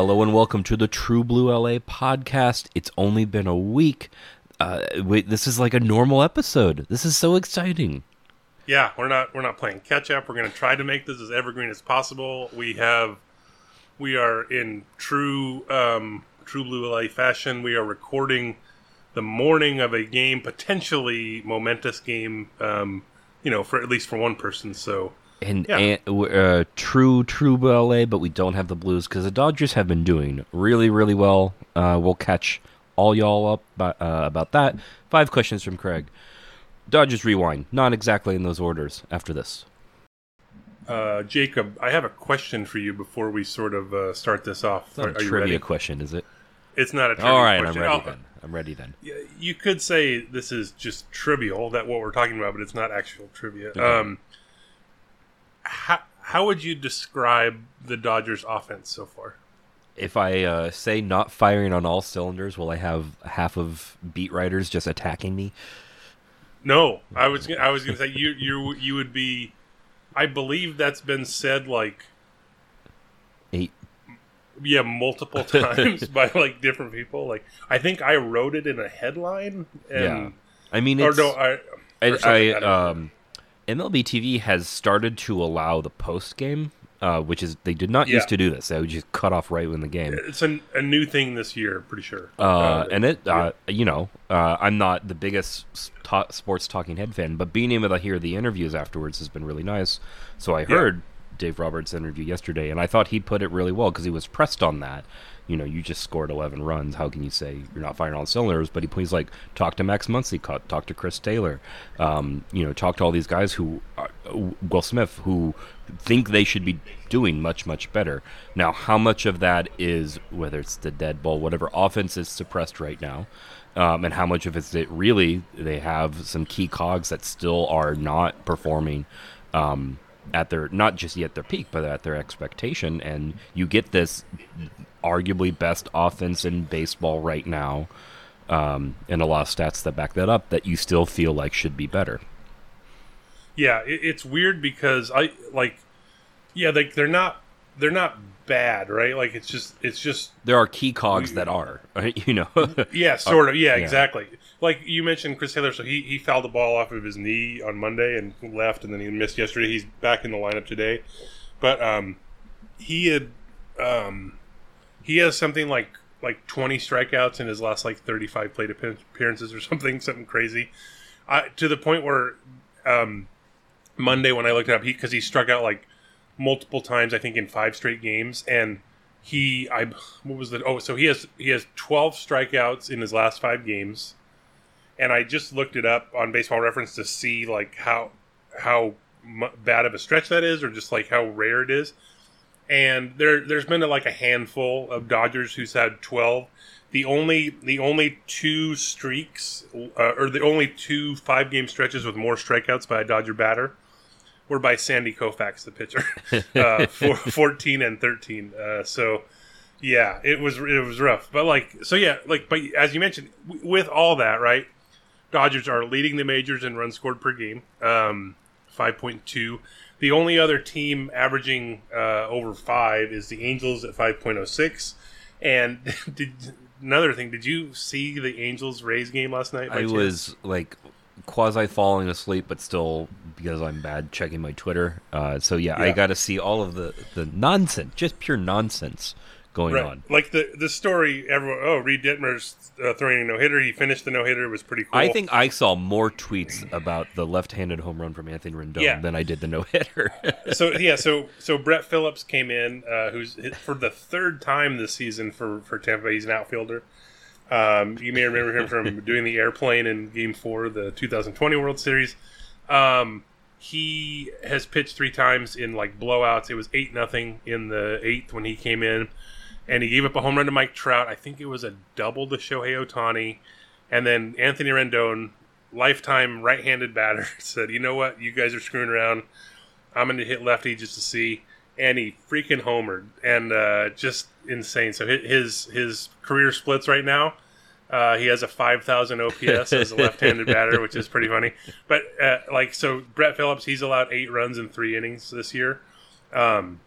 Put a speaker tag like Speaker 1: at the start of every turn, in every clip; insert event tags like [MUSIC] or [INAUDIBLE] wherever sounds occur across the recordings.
Speaker 1: Hello and welcome to the True Blue LA podcast. It's only been a week. Uh, wait, this is like a normal episode. This is so exciting.
Speaker 2: Yeah, we're not we're not playing catch up. We're going to try to make this as evergreen as possible. We have we are in true um, true blue LA fashion. We are recording the morning of a game, potentially momentous game. Um, you know, for at least for one person. So
Speaker 1: And,
Speaker 2: Yeah.
Speaker 1: and uh, true, true ballet, but we don't have the Blues because the Dodgers have been doing really, really well. Uh, we'll catch all y'all up by, uh, about that. Five questions from Craig. Dodgers rewind, not exactly in those orders. After this,
Speaker 2: uh, Jacob, I have a question for you before we sort of uh, start this off.
Speaker 1: it's not
Speaker 2: Are,
Speaker 1: a trivia question, is it?
Speaker 2: It's not a trivia
Speaker 1: All right, I'm
Speaker 2: question.
Speaker 1: ready
Speaker 2: Oh,
Speaker 1: then. I'm ready then.
Speaker 2: You could say this is just trivial that what we're talking about, but it's not actual trivia.
Speaker 1: Okay.
Speaker 2: Um, how how would you describe the Dodgers' offense so far?
Speaker 1: If I uh, say not firing on all cylinders, will I have half of beat writers just attacking me?
Speaker 2: No, I was gonna- I was going to say you you you would be. I believe that's been said like
Speaker 1: Eight.
Speaker 2: yeah multiple [LAUGHS] times by like different people. Like I think I wrote it in a headline. And,
Speaker 1: Yeah. I mean,
Speaker 2: Or
Speaker 1: it's,
Speaker 2: no, I.
Speaker 1: I, I,
Speaker 2: I
Speaker 1: um, MLB TV has started to allow the post game, uh, which is they did not
Speaker 2: Yeah.
Speaker 1: used to do this. They would just cut off right when the game.
Speaker 2: It's a, a new thing this year, pretty sure.
Speaker 1: Uh, and it, uh, you know, uh, I'm not the biggest ta- sports talking head fan, but being able to hear the interviews afterwards has been really nice. So I heard Dave Roberts' interview yesterday, and I thought he put it really well because he was pressed on that. You know, you just scored 11 runs. How can you say you're not firing on cylinders? But he please like talk to Max Muncy, talk to Chris Taylor, um, you know, talk to all these guys who, uh, Will Smith, who think they should be doing much much better. Now, how much of that is whether it's the dead ball, whatever offense is suppressed right now, um, and how much of it is it really they have some key cogs that still are not performing um, at their not just yet their peak, but at their expectation, and you get this arguably best offense in baseball right now, um, and a lot of stats that back that up that you still feel like should be better.
Speaker 2: Yeah, it, it's weird because I like, yeah, like they're not they're not bad, right? Like it's just it's just
Speaker 1: There are key cogs that are, [LAUGHS] you know.
Speaker 2: yeah, [LAUGHS] sort of yeah,
Speaker 1: yeah.
Speaker 2: exactly. Like you mentioned, Chris Taylor. So he he fouled the ball off of his knee on Monday and left, and then he missed yesterday. He's back in the lineup today, but um, he had um, he has something like like 20 strikeouts in his last like 35 plate appearances or [LAUGHS] something something crazy. I, to the point where um, monday when i looked it up he because he struck out like multiple times i think in five straight games and he i what was the oh so he has he has 12 strikeouts in his last five games. And i just looked it up on baseball reference to see like how how bad of a stretch that is or just like how rare it is and there there's been like a handful of Dodgers who's had 12. The only the only two streaks uh, or the only two five game stretches with more strikeouts by a Dodger batter were by Sandy Koufax, the pitcher, [LAUGHS] uh, for 14 and 13. Uh, so yeah, it was it was rough. But like so yeah, like but as you mentioned, w- with all that right, Dodgers are leading the majors in runs scored per game, um, 5.2. The only other team averaging uh, over five is the Angels at 5.06. And [LAUGHS] did, another thing, did you see the Angels Rays game last night?
Speaker 1: I
Speaker 2: chance?
Speaker 1: was like quasi falling asleep, but still because I'm bad checking my Twitter. Uh, so yeah, I got to see all of the the nonsense, just pure nonsense going
Speaker 2: right.
Speaker 1: on.
Speaker 2: Like the the story, everyone. Oh, Reid Detmers uh, throwing a no hitter. He finished the no hitter. It was pretty cool.
Speaker 1: I think I saw more tweets about the left-handed home run from Anthony Rendon
Speaker 2: Yeah.
Speaker 1: than I did the no hitter. [LAUGHS]
Speaker 2: so yeah, so so Brett Phillips came in, uh, who's hit for the third time this season for for Tampa. He's an outfielder. Um, you may remember him from [LAUGHS] doing the airplane in Game Four of the 2020 World Series. Um, he has pitched three times in like blowouts. It was eight nothing in the eighth when he came in, and he gave up a home run to Mike Trout. I think it was a double to Shohei Ohtani, and then Anthony Rendon, lifetime right-handed batter, [LAUGHS] said, "You know what? You guys are screwing around. I'm going to hit lefty just to see." And he freaking homered, and uh, just insane. So his his career splits right now. Uh, he has a 5,000 OPS as a [LAUGHS] left-handed batter, which is pretty funny. But uh, like, so Brett Phillips, he's allowed eight runs in three innings this year. Um,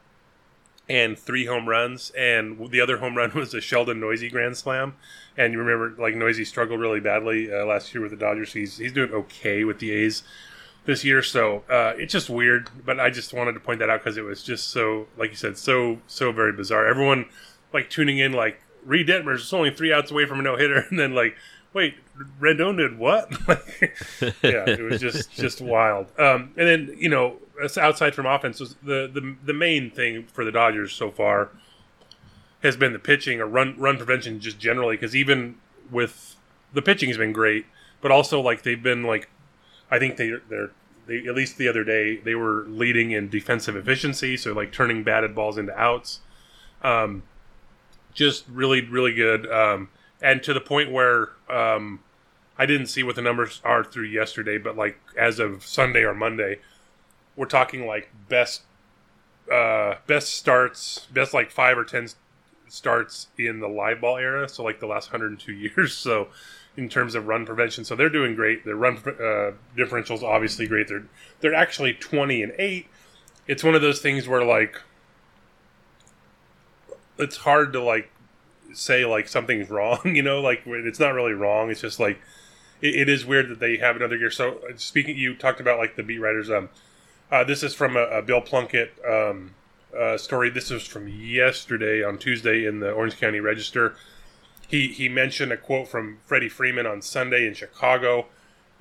Speaker 2: and three home runs, and the other home run [LAUGHS] was a Sheldon Neuse grand slam. And you remember, like Neuse struggled really badly uh, last year with the Dodgers. He's he's doing okay with the A's this year, so uh, it's just weird. But I just wanted to point that out because it was just so, like you said, so so very bizarre. Everyone like tuning in, like Reid Detmers is only three outs away from a no hitter, [LAUGHS] and then like, wait, Rendon did what? [LAUGHS] yeah, it was just just wild. Um, and then you know, outside from offense, was the the the main thing for the Dodgers so far has been the pitching or run run prevention just generally because even with the pitching has been great, but also like they've been like, I think they they're they, at least the other day they were leading in defensive efficiency, so like turning batted balls into outs. Um, just really, really good. Um, and to the point where um, I didn't see what the numbers are through yesterday, but like as of Sunday or Monday, we're talking like best uh, best starts, best like five or ten starts in the live ball era. So like the last 102 [LAUGHS] years. So in terms of run prevention, so they're doing great. Their run uh, differentials obviously great. They're they're actually 20 and eight. It's one of those things where like it's hard to like say like something's [LAUGHS] wrong. You know, like it's not really wrong. It's just like it, it is weird that they have another year. So speaking, you talked about like the beat writers. Um, uh, this is from a, a Bill Plunkett um, uh, story. This was from yesterday on Tuesday in the Orange County Register. He he mentioned a quote from Freddie Freeman on Sunday in Chicago.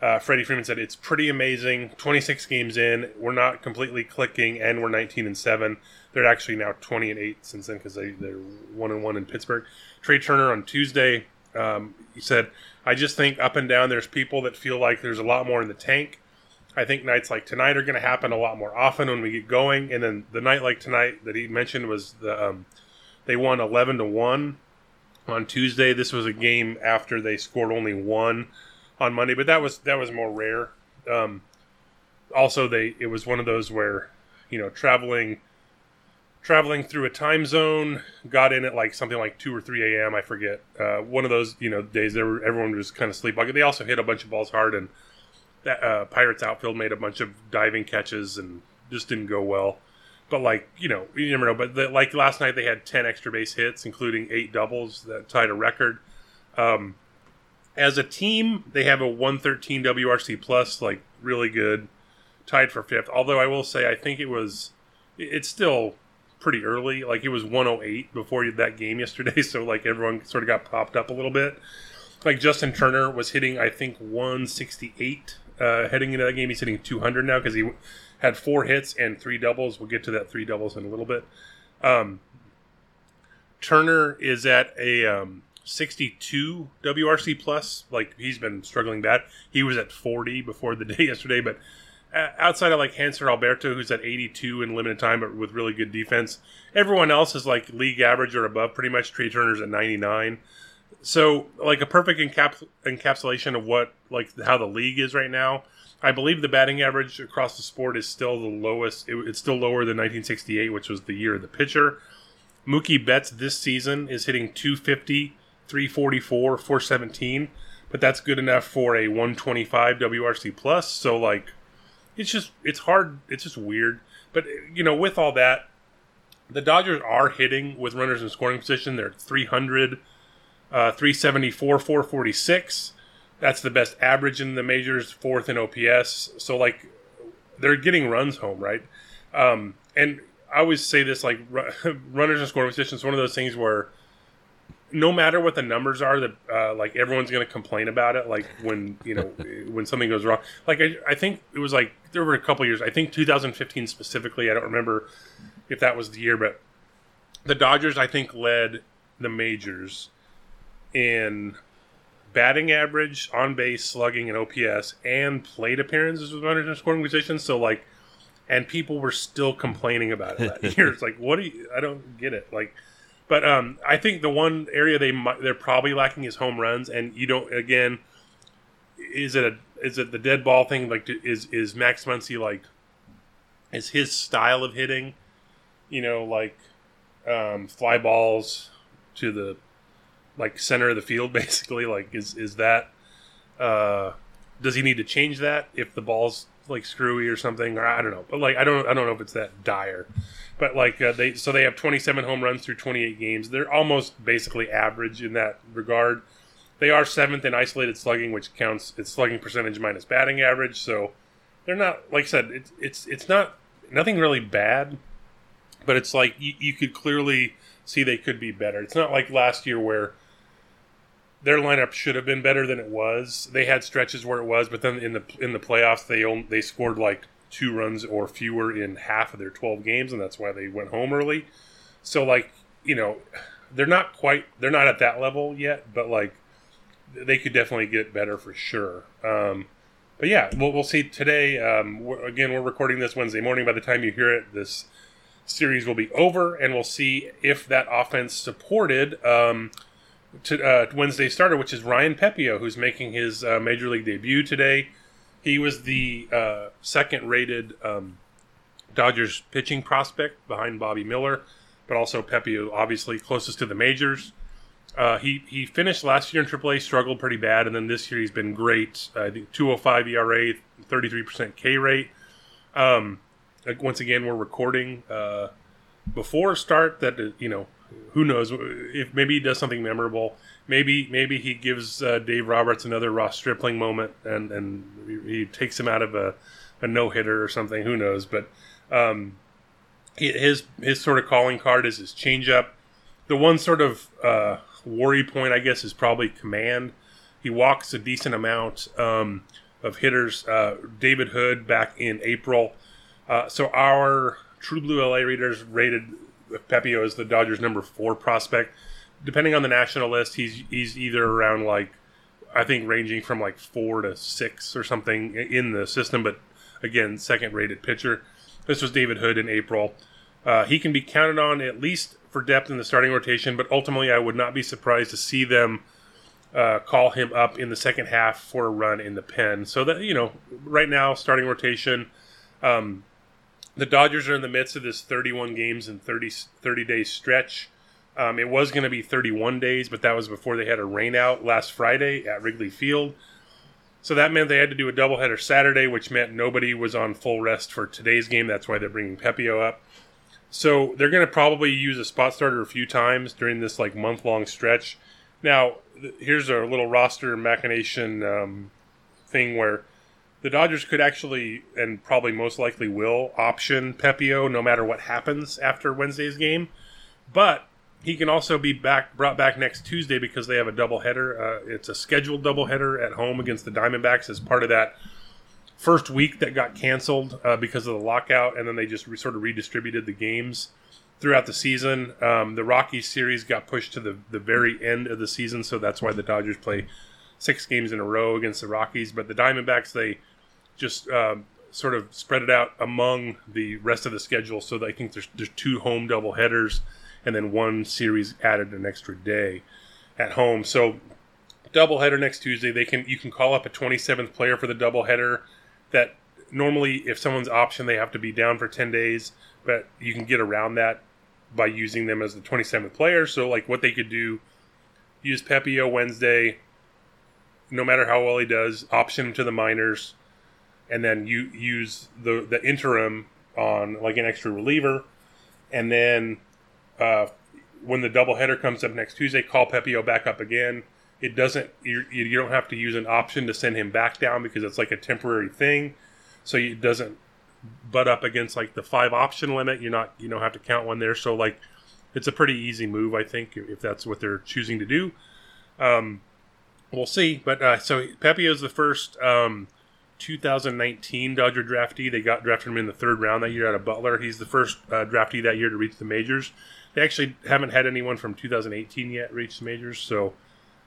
Speaker 2: Uh, Freddie Freeman said, "It's pretty amazing. 26 games in, we're not completely clicking, and we're 19 and seven. They're actually now 20 and eight since then because they they're one and one in Pittsburgh." Trey Turner on Tuesday, um, he said, "I just think up and down, there's people that feel like there's a lot more in the tank. I think nights like tonight are going to happen a lot more often when we get going. And then the night like tonight that he mentioned was the um, they won 11 to one on Tuesday. This was a game after they scored only one." on Monday, but that was that was more rare. Um, also, they it was one of those where you know traveling traveling through a time zone got in at like something like 2 or 3 a.m i forget uh, one of those you know days there everyone was kind of sleepwalking they also hit a bunch of balls hard and that uh, pirates outfield made a bunch of diving catches and just didn't go well but like you know you never know but the, like last night they had 10 extra base hits including eight doubles that tied a record um, as a team, they have a 113 WRC plus, like really good, tied for fifth. Although I will say, I think it was, it's still pretty early. Like it was 108 before that game [LAUGHS] yesterday, so like everyone sort of got popped up a little bit. Like Justin Turner was hitting, I think 168 uh, heading into that game. He's hitting 200 now because he had four hits and three doubles. We'll get to that three doubles in a little bit. Um, Turner is at a um, 62 WRC plus. Like he's been struggling bad. He was at 40 before the [LAUGHS] day yesterday, but uh, outside of like Hanser Alberto, who's at 82 in limited time, but with really good defense, everyone else is like league average or above. Pretty much, Trey Turner's at 99. So like a perfect encap- encapsulation of what like how the league is right now. I believe the batting average across the sport is still the lowest. It, it's still lower than 1968, which was the year of the pitcher. Mookie Betts this season is hitting 250 344, 417, but that's good enough for a 125 WRC plus. So like, it's just it's hard. It's just weird. But you know, with all that, the Dodgers are hitting with runners in scoring position. They're 300, uh, 374, 446. That's the best average in the majors, fourth in OPS. So like, they're getting runs home, right? Um, and I always say this: like, [LAUGHS] runners in scoring position is one of those things where no matter what the numbers are, that uh, like everyone's going to complain about it. Like when you know [LAUGHS] when something goes wrong. Like I, I think it was like there were a couple years. I think 2015 specifically. I don't remember if that was the year, but the Dodgers I think led the majors in batting average, on base, slugging, and OPS, and plate appearances with runners in scoring positions. So like, and people were still complaining about it that [LAUGHS] year. It's like, what do you? I don't get it. Like but um, I think the one area they they're probably lacking is home runs, and you don't. Again, is it a is it the dead ball thing? Like, is is Max Muncy like? Is his style of hitting, you know, like um, fly balls to the like center of the field, [LAUGHS] basically? Like, is is that? Uh, does he need to change that if the ball's like screwy or something? Or I don't know. But like, I don't I don't know if it's that dire. but like uh, they so they have 27 home runs through 28 games. They're almost basically average in that regard. They are seventh in isolated slugging, which counts its slugging percentage minus batting average. So they're not like I said. It's it's it's not nothing really bad, but it's like you, you could clearly see they could be better. It's not like last year where their lineup should have been better than it was. They had stretches where it was, but then in the in the playoffs they only, they scored like two runs or fewer in half of their 12 games and that's why they went home early. So like, you know, they're not quite they're not at that level yet, but like they could definitely get better for sure. Um, but yeah, we'll, we'll see today. Um, we're, again, we're recording this Wednesday morning. By the time you hear it, this series will be over, and we'll see if that offense supported um, to uh, Wednesday starter, which is Ryan Pepiot, who's making his uh, major league debut today. He was the uh, second-rated um, Dodgers pitching prospect behind Bobby Miller, but also Pepiot, obviously closest to the majors. Uh, he he finished last year in AAA, struggled pretty bad, and then this year he's been great. Uh, 205 ERA, 33% K rate. Um, once again, we're recording uh, before start. That uh, you know, who knows if maybe he does something memorable. Maybe maybe he gives uh, Dave Roberts another Ross Stripling moment, and and he takes him out of a, a no hitter or something. Who knows? But um, his his sort of calling card is his changeup. The one sort of uh, worry point, I guess, is probably command. He walks a decent amount um, of hitters. Uh, David Hood back in April. Uh, so our True Blue LA readers rated Pepiot is the Dodgers' number four prospect. Depending on the national list, he's he's either around like I think ranging from like four to six or something in the system, but again, second rated pitcher. This was David Hood in April. Uh, he can be counted on at least for depth in the starting rotation, but ultimately, I would not be surprised to see them uh, call him up in the second half for a run in the pen. So that you know, right now, starting rotation. Um, the Dodgers are in the midst of this 31 games and 30, 30 day stretch. Um, it was going to be 31 days, but that was before they had a rainout last Friday at Wrigley Field. So that meant they had to do a doubleheader Saturday, which meant nobody was on full rest for today's game. That's why they're bringing Pepiot up. So they're going to probably use a spot starter a few times during this like month long stretch. Now, th- here's a little roster machination um, thing where the Dodgers could actually, and probably most likely will, option Pepiot no matter what happens after Wednesday's game. But he can also be back brought back next Tuesday because they have a doubleheader. Uh, it's a scheduled doubleheader at home against the Diamondbacks as part of that first week that got canceled uh, because of the lockout, and then they just re- sort of redistributed the games throughout the season. Um, the Rockies series got pushed to the, the very end of the season, so that's why the Dodgers play six games in a row against the Rockies. But the Diamondbacks, they just um, sort of spread it out among the rest of the schedule, so that I think there's, there's two home double headers and then one series added an extra day at home. So double header next Tuesday. They can you can call up a 27th player for the double header. That normally, if someone's option, they have to be down for 10 days, but you can get around that by using them as the 27th player. So, like what they could do, use Pepiot Wednesday. No matter how well he does, option him to the minors, and then you use the the interim on like an extra reliever, and then uh, when the doubleheader comes up next Tuesday, call Pepiot back up again. It doesn't. You, you don't have to use an option to send him back down because it's like a temporary thing, so it doesn't butt up against like the five option limit. You're not. You don't have to count one there. So like, it's a pretty easy move, I think, if that's what they're choosing to do. Um, we'll see. But uh, so Pepiot is the first. Um, 2019 Dodger draftee. They got drafted him in the third round that year out of Butler. He's the first uh, draftee that year to reach the majors. They actually haven't had anyone from 2018 yet reach the majors. So,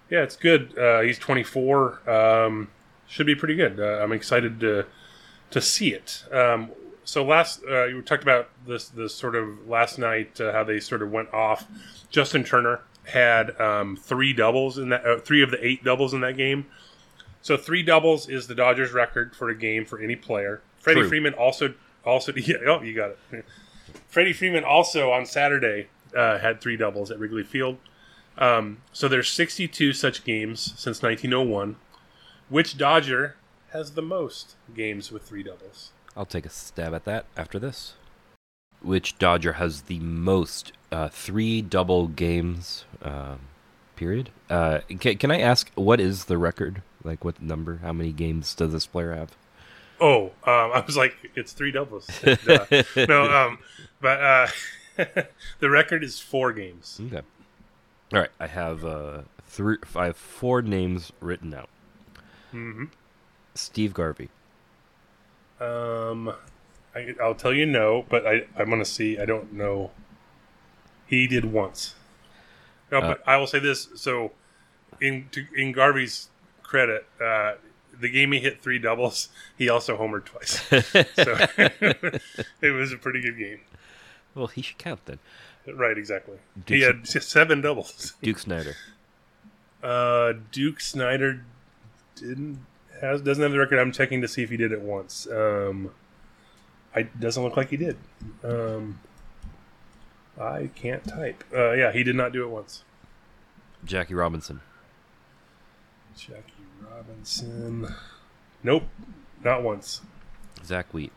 Speaker 2: yeah, it's good. Uh, he's 24. Um, should be pretty good. Uh, I'm excited to to see it. Um, so last uh, you talked about this this sort of last night uh, how they sort of went off. Justin Turner had um, three doubles in that uh, three of the eight doubles in that game. So three doubles is the Dodgers record for a game for any player. Freddie
Speaker 1: True.
Speaker 2: Freeman also also [LAUGHS] yeah, oh you got it. Freddie Freeman also on Saturday uh, had three doubles at Wrigley Field. Um, so there's 62 such games since 1901. Which Dodger has the most games with three doubles?
Speaker 1: I'll take a stab at that after this. which Dodger has the most uh, three double games. Um, period. Uh, can, can I ask what is the record? Like what number? How many games does this player have?
Speaker 2: Oh, um, I was like, it's three doubles. uh, [LAUGHS] no, um, but uh, [LAUGHS] the record is four games.
Speaker 1: Okay. All right, I have uh, three. I have four names written out.
Speaker 2: hmm
Speaker 1: Steve Garvey.
Speaker 2: Um, I, I'll tell you no, but I I'm gonna see. I don't know. He did once. No,
Speaker 1: Uh,
Speaker 2: but I will say this. So, in to, in Garvey's credit, uh, the game he hit three doubles. He also homered twice. [LAUGHS] so [LAUGHS] it was a pretty good game.
Speaker 1: Well, he should count then.
Speaker 2: Right, exactly. He had seven doubles.
Speaker 1: Duke Snider. [LAUGHS]
Speaker 2: Uh, Duke Snider didn't has doesn't have the record. I'm checking to see if he did it once. Um, I doesn't look like he did. Um, I can't type. Uh, yeah, he did not do it once.
Speaker 1: Jackie Robinson.
Speaker 2: Jackie Robinson. Nope, not once.
Speaker 1: Zack Wheat.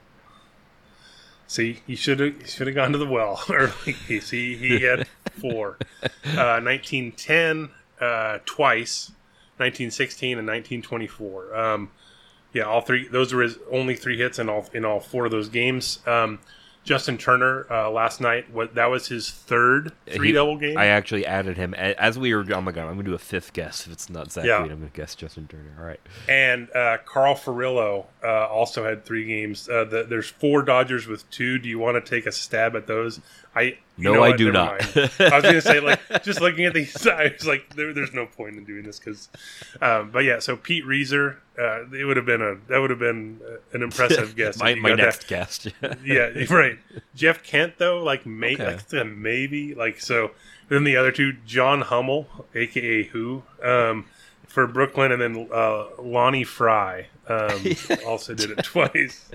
Speaker 2: See, he should have should have gone to the well [LAUGHS] early. See, he had four. [LAUGHS] Uh, 1910 uh, twice, 1916 and 1924. Um, yeah, all three. Those were his only three hits in all in all four of those games. Um, Justin Turner uh, last night. What that was his third three
Speaker 1: He-
Speaker 2: double game.
Speaker 1: I actually added him as we were. Oh my god! I'm gonna do a fifth guess. If it's not Zack
Speaker 2: Yeah.
Speaker 1: I'm gonna guess Justin Turner. All right.
Speaker 2: and uh, Carl Furillo uh, also had three games. Uh, the, there's four Dodgers with two. Do you want to take a stab at those? I
Speaker 1: No,
Speaker 2: know
Speaker 1: I do not.
Speaker 2: I was gonna say like [LAUGHS] just looking at these, [LAUGHS] I was like, there, there's no point in doing this because, um, but yeah. So Pete Reiser, uh, it would have been a that would have been uh, an impressive [LAUGHS] guess. if
Speaker 1: my my next
Speaker 2: that.
Speaker 1: guest.
Speaker 2: yeah, right. Jeff Kent though, like may
Speaker 1: Okay.
Speaker 2: like maybe like so. Then the other two, John Hummel, aka Who, um, for Brooklyn, and then uh, Lonnie Frey um, also did it twice.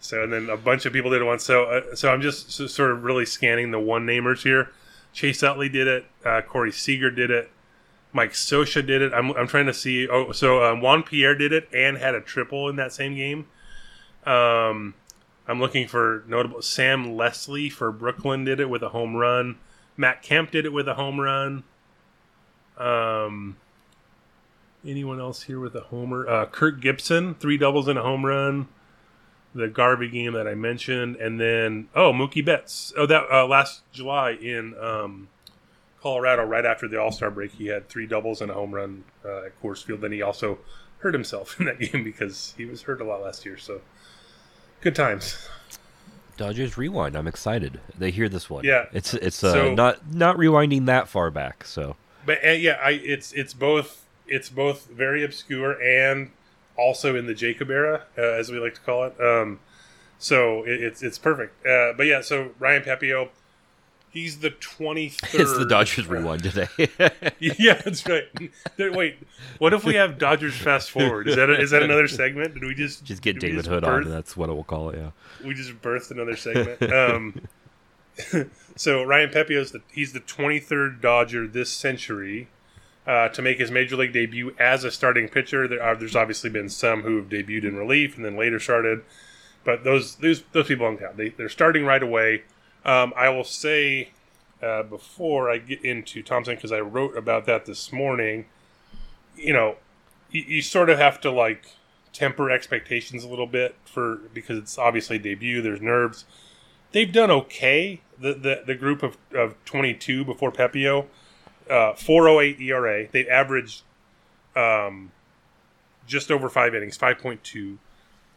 Speaker 2: So and then a bunch of people did it once. So uh, so I'm just so, sort of really scanning the one namers here. Chase Utley did it. Uh, Corey Seager did it. Mike Scioscia did it. I'm, I'm trying to see. Oh, so um, Juan Pierre did it and had a triple in that same game. Um, I'm looking for notable. Sam Leslie for Brooklyn did it with a home run. Matt Kemp did it with a home run. Um, anyone else here with a homer? Uh, Kirk Gibson, three doubles and a home run. The Garvey game that I mentioned, and then oh Mookie Betts. Oh, that uh, last July in um, Colorado, right after the All Star break, he had three doubles and a home run uh, at Coors Field. Then he also hurt himself [LAUGHS] in that game because he was hurt a lot last year. So good times.
Speaker 1: Dodgers rewind. I'm excited. They hear this one.
Speaker 2: Yeah.
Speaker 1: It's it's uh,
Speaker 2: So-
Speaker 1: not not rewinding that far back. So
Speaker 2: But uh, yeah, I it's it's both it's both very obscure and also in the Jacob era, uh, as we like to call it. Um, so it, it's it's perfect. Uh, but yeah, so Ryan Pepiot, he's the twenty third.
Speaker 1: it's the Dodgers rewind today. [LAUGHS]
Speaker 2: yeah, that's right. Wait, what if we have Dodgers fast forward? Is that a, is that another segment? Did we just
Speaker 1: just get David
Speaker 2: just
Speaker 1: Hood
Speaker 2: birth-
Speaker 1: on. That's what we'll call it. Yeah.
Speaker 2: we just birthed another segment. Um, [LAUGHS] so Ryan Pepiot's the he's the 23rd Dodger this century uh, to make his major league debut as a starting pitcher. There are, there's obviously been some who have debuted in relief and then later started, but those those those people don't count. They they're starting right away. Um, I will say uh, before I get into Thompson because I wrote about that this morning. You know, you, you sort of have to like temper expectations a little bit for because it's obviously debut. There's nerves. They've done okay. The the, the group of, of 22 before Pepiot, uh, 408 ERA. They averaged um, just over five innings, 5.2,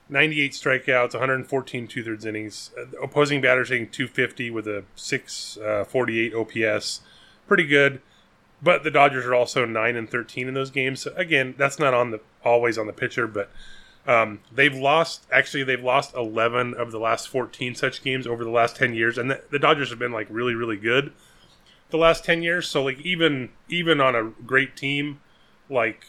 Speaker 2: 98 strikeouts, 114 two thirds innings. Uh, opposing batters hitting 250 with a 648 OPS. Pretty good. But the Dodgers are also nine and 13 in those games. So again, that's not on the always on the pitcher, but um, they've lost. Actually, they've lost 11 of the last 14 such games over the last 10 years, and the, the Dodgers have been like really, really good the last 10 years. So like even even on a great team, like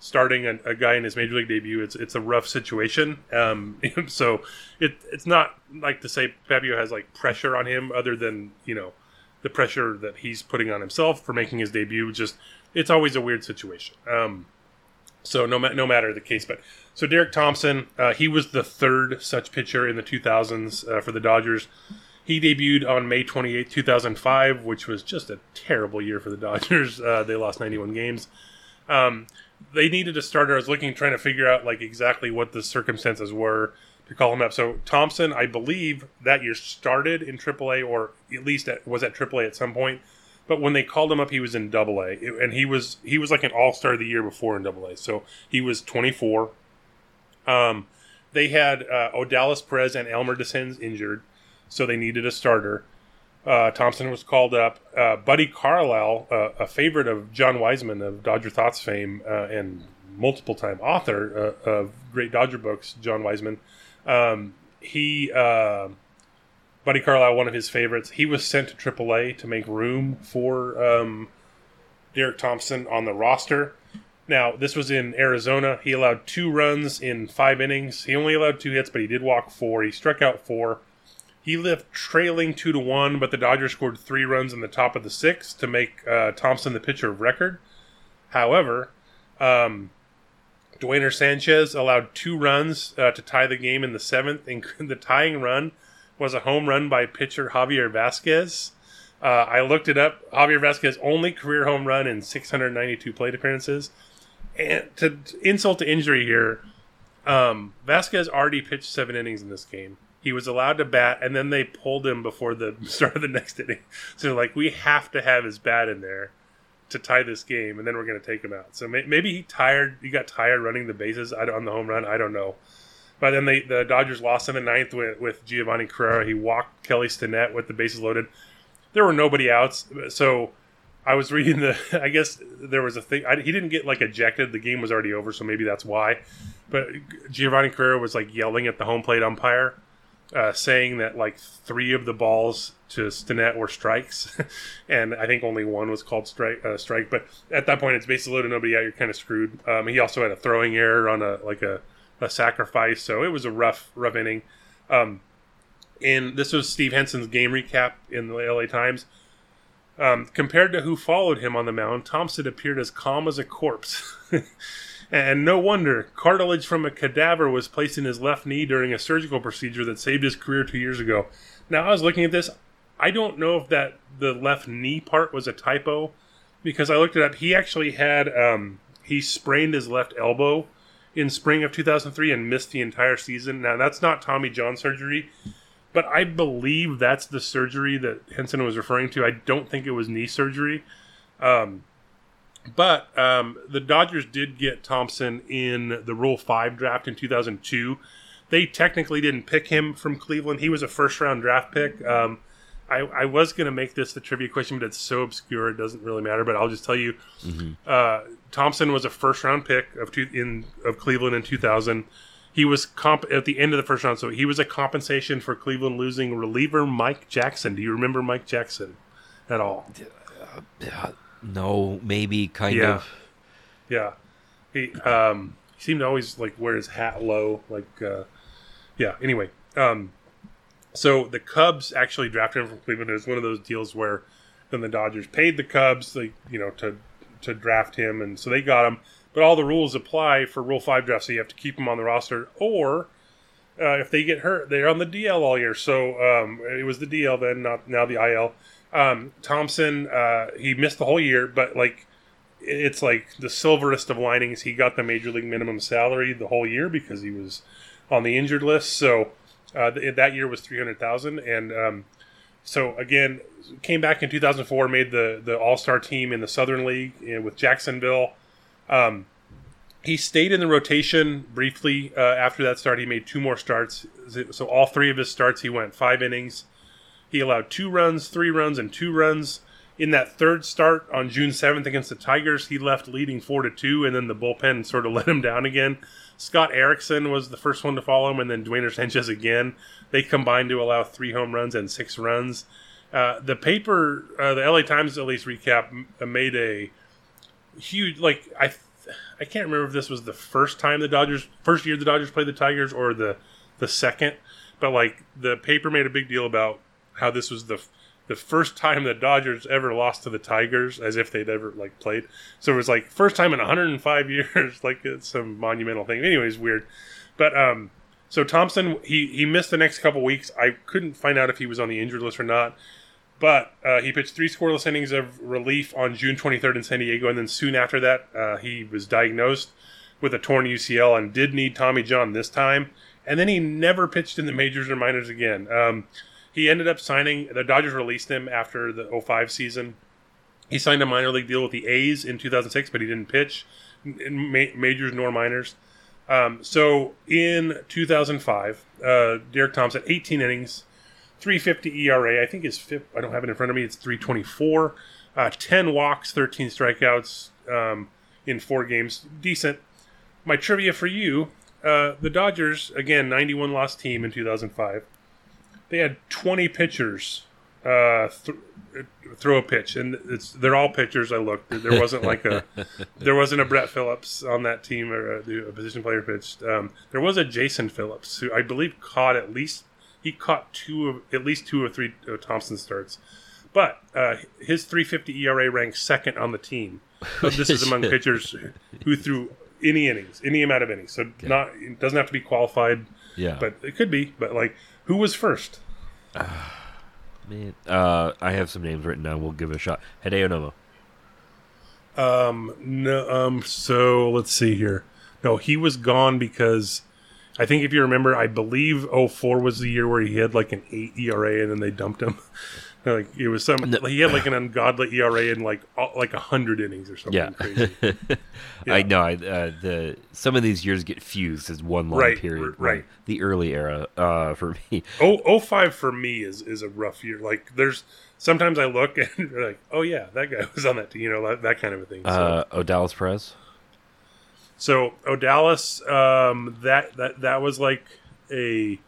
Speaker 2: starting a, a guy in his major league debut, it's it's a rough situation. Um, [LAUGHS] so it it's not like to say Fabio has like pressure on him, other than you know the pressure that he's putting on himself for making his debut. Just it's always a weird situation. Um, so no, no matter the case, but so Derek Thompson, uh, he was the third such pitcher in the 2000s uh, for the Dodgers. He debuted on May 28, 2005, which was just a terrible year for the Dodgers. [LAUGHS] Uh, they lost 91 games. Um, they needed a starter. I was looking, trying to figure out like exactly what the circumstances were to call him up. So Thompson, I believe that year started in AAA, or at least at, was at AAA at some point. But when they called him up, he was in Double A, and he was he was like an All Star the year before in Double A. So he was 24. Um, they had uh, Odalis Perez and Elmer Dessens injured, so they needed a starter. Uh, Thompson was called up. Uh, Buddy Carlisle, uh, a favorite of Jon Weisman of Dodger Thoughts fame uh, and multiple time author uh, of great Dodger books, Jon Weisman. Um, he, Buddy Carlisle, one of his favorites, he was sent to AAA to make room for um, Derek Thompson on the roster. Now, this was in Arizona. He allowed two runs in five innings. He only allowed two hits, but he did walk four. He struck out four. He left trailing two to one, but the Dodgers scored three runs in the top of the sixth to make uh, Thompson the pitcher of record. However, um, Sanchez allowed two runs uh, to tie the game in the seventh, and [LAUGHS] the tying run was a home run by pitcher Javier Vazquez. Uh, I looked it up. Javier Vazquez only career home run in 692 plate appearances. And to insult to injury here, um, Vazquez already pitched seven innings in this game. He was allowed to bat, and then they pulled him before the [LAUGHS] start of the next inning. So, like, we have to have his bat in there to tie this game, and then we're going to take him out. So may- maybe he tired. He got tired running the bases on the home run. I don't know. But then they, the Dodgers lost in the ninth with, with Giovanni Carrara. He walked Kelly Stinnett with the bases loaded. There were nobody outs, so I was reading the. [LAUGHS] I guess there was a thing. I, he didn't get like ejected. The game was already over, so maybe that's why. But Giovanni Carrara was like yelling at the home plate umpire uh, saying that like three of the balls to Stinnett were strikes, [LAUGHS] and I think only one was called strike. Uh, strike, but at that point, it's basically loaded nobody out. You're kind of screwed. Um, he also had a throwing error on a like a, a sacrifice, so it was a rough rough inning. Um, and this was Steve Henson's game recap in the LA Times. Um, compared to who followed him on the mound, Thompson appeared as calm as a corpse. [LAUGHS] And no wonder, cartilage from a cadaver was placed in his left knee during a surgical procedure that saved his career two years ago. Now, I was looking at this. I don't know if that the left knee part was a typo because I looked it up. He actually had um, he sprained his left elbow in spring of 2003 and missed the entire season. Now, that's not Tommy John surgery, but I believe that's the surgery that Henson was referring to. I don't think it was knee surgery. Um, but um, the Dodgers did get Thompson in the Rule 5 draft in 2002. They technically didn't pick him from Cleveland. He was a first round draft pick. Um, I, I, was going to make this the trivia question, but it's so obscure it doesn't really matter. But I'll just tell you mm-hmm. uh, Thompson was a first round pick of, two, in, of Cleveland in 2000. He was comp at the end of the first round, so he was a compensation for Cleveland losing reliever Mike Jackson. Do you remember Mike Jackson at all?
Speaker 1: Uh, no, maybe kind
Speaker 2: yeah.
Speaker 1: of.
Speaker 2: Yeah, he um he seemed to always like wear his hat low, like uh, yeah. Anyway, um, so the Cubs actually drafted him from Cleveland. It was one of those deals where then the Dodgers paid the Cubs, like you know, to to draft him, and so they got him. But all the rules apply for Rule Five draft, so you have to keep him on the roster, or uh, if they get hurt, they're on the DL all year. So um, it was the DL then, not now the IL. Um, Thompson, uh, he missed the whole year, but like it's like the silverest of linings. He got the major league minimum salary the whole year because he was on the injured list. So uh, th- that year was three hundred thousand, and um, so again came back in two thousand four, made the the All Star team in the Southern League with Jacksonville. Um, he stayed in the rotation briefly uh, after that start. He made two more starts, so all three of his starts he went five innings. He allowed two runs, three runs, and two runs. In that third start on June 7th against the Tigers, he left leading 4 to 2, and then the bullpen sort of [LAUGHS] let him down again. Scott Erickson was the first one to follow him, and then Duaner Sanchez again. They combined to allow three home runs and six runs. Uh, the paper, uh, the LA Times at least recap, uh, made a huge, like, I I can't remember if this was the first time the Dodgers, first year the Dodgers played the Tigers or the, the second, but like the paper made a big deal about how this was the the first time the Dodgers ever lost to the Tigers, as if they'd ever like played. So it was like first time in 105 [LAUGHS] years, like it's some monumental thing. Anyways, weird, but um, So Thompson, he he missed the next couple weeks. I couldn't find out if he was on the injured list or not. But uh, he pitched three scoreless innings of relief on June 23rd in San Diego, and then soon after that, uh, he was diagnosed with a torn UCL and did need Tommy John this time. And then he never pitched in the majors or minors again. Um, he ended up signing. The Dodgers released him after the 05 season. He signed a minor league deal with the A's in 2006, but he didn't pitch majors nor minors. Um, so in 2005, uh, Derek Thompson, 18 innings, 350 ERA. I think his I don't have it in front of me. It's 324. Uh, 10 walks, 13 strikeouts um, in four games. Decent. My trivia for you uh, the Dodgers, again, 91 loss team in 2005. They had 20 pitchers uh, th- throw a pitch, and it's they're all pitchers. I looked. There wasn't like a [LAUGHS] there wasn't a Brett Phillips on that team or a, a position player pitched. Um, there was a Jason Phillips who I believe caught at least he caught two of at least two or three of Thompson starts, but uh, his 350 ERA ranked second on the team. So this is among [LAUGHS] pitchers who threw any innings, any amount of innings. So
Speaker 1: Yeah.
Speaker 2: not it doesn't have to be qualified,
Speaker 1: Yeah.
Speaker 2: but it could be. But like, who was first? [SIGHS]
Speaker 1: Man, uh, I have some names written down. We'll give it a shot. Hideo Nomo.
Speaker 2: Um, no, um, so let's see here. No, he was gone because I think if you remember, I believe 04 was the year where he had like an eight ERA and then they dumped him. [LAUGHS] like it was some, he had like an ungodly ERA in like all- like a hundred innings or something
Speaker 1: Yeah.
Speaker 2: crazy. [LAUGHS] Yeah.
Speaker 1: I know. I, uh, the some of these years get fused as one long
Speaker 2: Right,
Speaker 1: period.
Speaker 2: right.
Speaker 1: The early era uh, for me.
Speaker 2: Oh, 05 for me is is a rough year. Like there's sometimes I look [LAUGHS] and like, oh yeah, that guy was on that team, you know, that, that kind of a thing. So,
Speaker 1: Uh, Odalis Perez.
Speaker 2: So Odalis, um, that that that was like a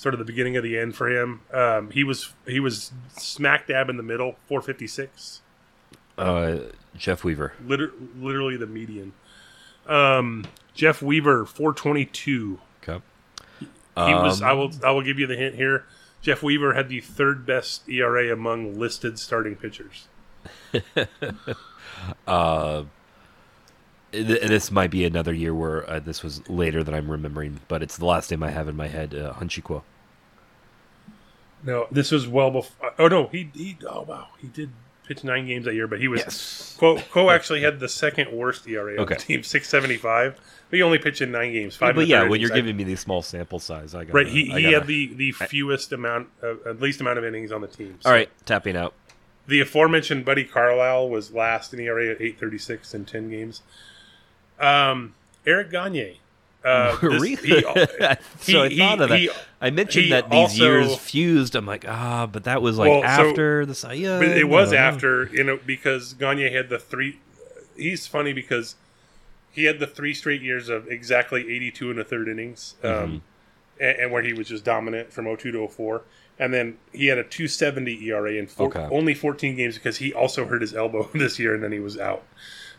Speaker 2: sort of the beginning of the end for him. Um, he was he was smack dab in the middle, 456,
Speaker 1: Uh, Jeff Weaver.
Speaker 2: liter- literally the median. Um, Jeff Weaver, 422.
Speaker 1: Okay.
Speaker 2: He was.
Speaker 1: Um,
Speaker 2: I will. I will give you the hint here. Jeff Weaver had the third best ERA among listed starting pitchers. [LAUGHS]
Speaker 1: Uh, this might be another year where uh, this was later than I'm remembering, but it's the last name I have in my head. Uh, Hong-Chih Kuo.
Speaker 2: No, this was well before. Oh no, he he. Oh wow, he did pitch nine games that year, but he was
Speaker 1: Yes.
Speaker 2: Kuo, Kuo actually had the second worst ERA on
Speaker 1: Okay.
Speaker 2: the team, six seventy five. But he only pitched in nine games, five.
Speaker 1: but yeah, when you're. Giving me these small sample size, I got
Speaker 2: right, he, he
Speaker 1: gotta-
Speaker 2: had the the fewest amount, of, at least amount of innings on the team. So
Speaker 1: All right, tapping out.
Speaker 2: the aforementioned Buddy Carlisle was last in ERA at eight thirty six in ten games. Um, Eric Gagne. Uh, [LAUGHS] this-
Speaker 1: really?
Speaker 2: he- [LAUGHS]
Speaker 1: so I
Speaker 2: he-
Speaker 1: thought of that.
Speaker 2: he-
Speaker 1: I mentioned that these
Speaker 2: also-
Speaker 1: years fused. I'm like, ah, but that was like
Speaker 2: Well, so-
Speaker 1: after the Cy Young.
Speaker 2: But it was after, you know, because Gagne had the three. He's funny because he had the three straight years of exactly 82 and a third innings, um,
Speaker 1: Mm-hmm.
Speaker 2: and, and where he was just dominant from 02 to 04. And then he had a 270 ERA in four,
Speaker 1: Okay.
Speaker 2: only 14 games because he also hurt his elbow [LAUGHS] this year, and then he was out